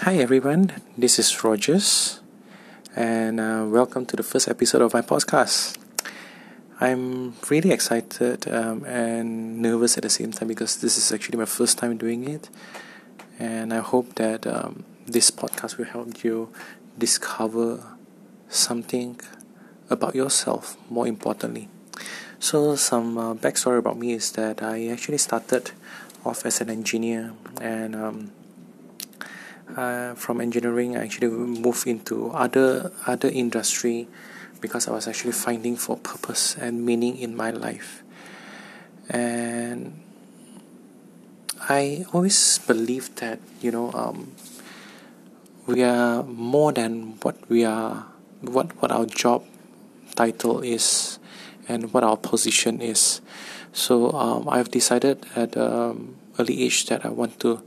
Hi everyone, this is Rogers, and uh, welcome to the first episode of my podcast. I'm really excited um, and nervous at the same time because this is actually my first time doing it, and I hope that um, this podcast will help you discover something about yourself more importantly. So, some uh, backstory about me is that I actually started off as an engineer and um, uh, from engineering I actually moved into other other industry because I was actually finding for purpose and meaning in my life. And I always believe that you know um, we are more than what we are what what our job title is and what our position is. So um, I've decided at um, early age that I want to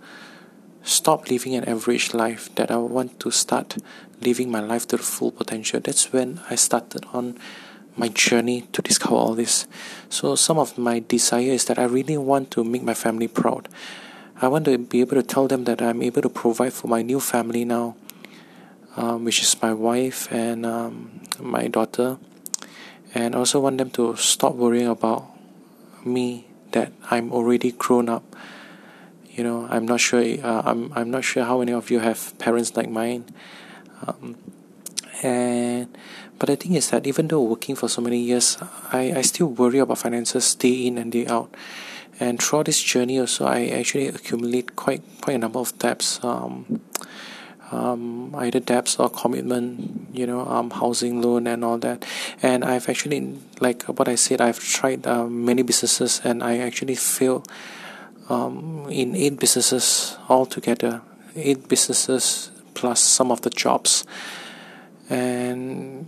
stop living an average life that I want to start living my life to the full potential. That's when I started on my journey to discover all this. So some of my desire is that I really want to make my family proud. I want to be able to tell them that I'm able to provide for my new family now um, which is my wife and um, my daughter. And also want them to stop worrying about me that I'm already grown up you know I'm not sure uh, I'm I'm not sure how many of you have parents like mine. Um, and but the thing is that even though working for so many years I, I still worry about finances day in and day out. And throughout this journey also I actually accumulate quite quite a number of debts um, um, either debts or commitment you know um, housing loan and all that. And I've actually like what I said I've tried uh, many businesses and I actually failed um, in eight businesses altogether, eight businesses plus some of the jobs, and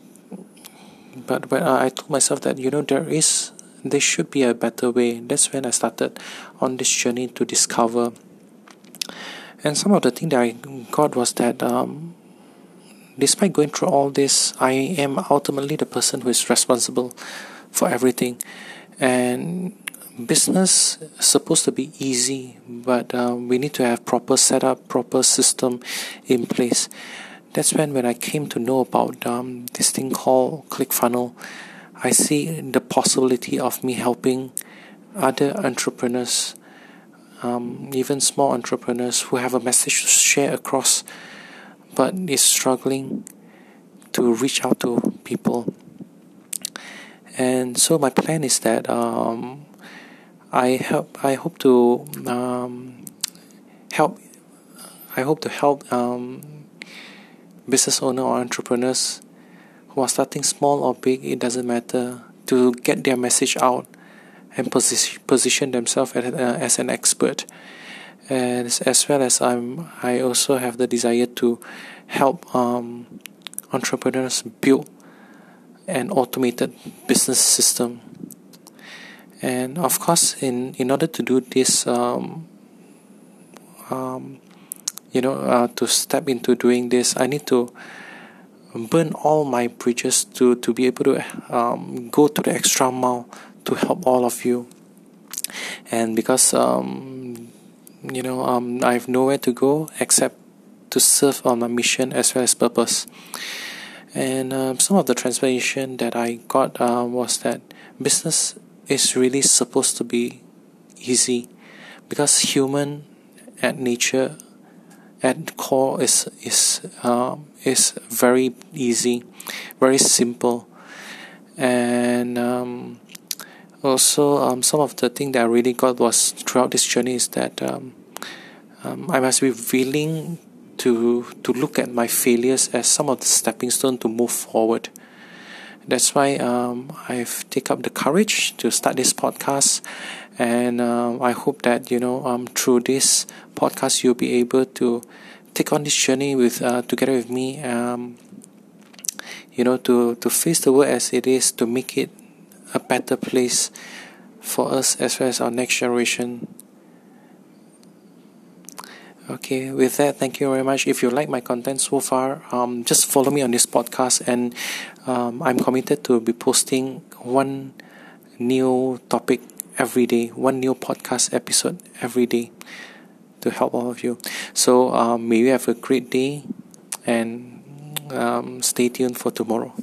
but when I told myself that you know there is there should be a better way. That's when I started on this journey to discover. And some of the thing that I got was that um, despite going through all this, I am ultimately the person who is responsible for everything. And business is supposed to be easy, but uh, we need to have proper setup, proper system in place. That's when when I came to know about um, this thing called ClickFunnels, I see the possibility of me helping other entrepreneurs, um, even small entrepreneurs who have a message to share across, but is struggling to reach out to people. And so my plan is that um, I help. I hope to um, help. I hope to help um, business owner or entrepreneurs who are starting small or big. It doesn't matter to get their message out and position position themselves as, uh, as an expert. And as well as I'm, I also have the desire to help um, entrepreneurs build an automated business system and of course in in order to do this um, um, you know uh, to step into doing this I need to burn all my bridges to to be able to um, go to the extra mile to help all of you. And because um, you know um, I have nowhere to go except to serve on my mission as well as purpose. And um, some of the transformation that I got uh, was that business is really supposed to be easy because human at nature at core is is um, is very easy very simple. And um, also um, some of the thing that I really got was throughout this journey is that um, um, I must be willing to to look at my failures as some of the stepping stone to move forward that's why um, I've take up the courage to start this podcast, and uh, I hope that you know um, through this podcast you'll be able to take on this journey with uh, together with me. Um, you know to to face the world as it is to make it a better place for us as well as our next generation Okay, with that, thank you very much. If you like my content so far, um, just follow me on this podcast, and um, I'm committed to be posting one new topic every day, one new podcast episode every day. to help all of you. So um, may you have a great day and um, stay tuned for tomorrow.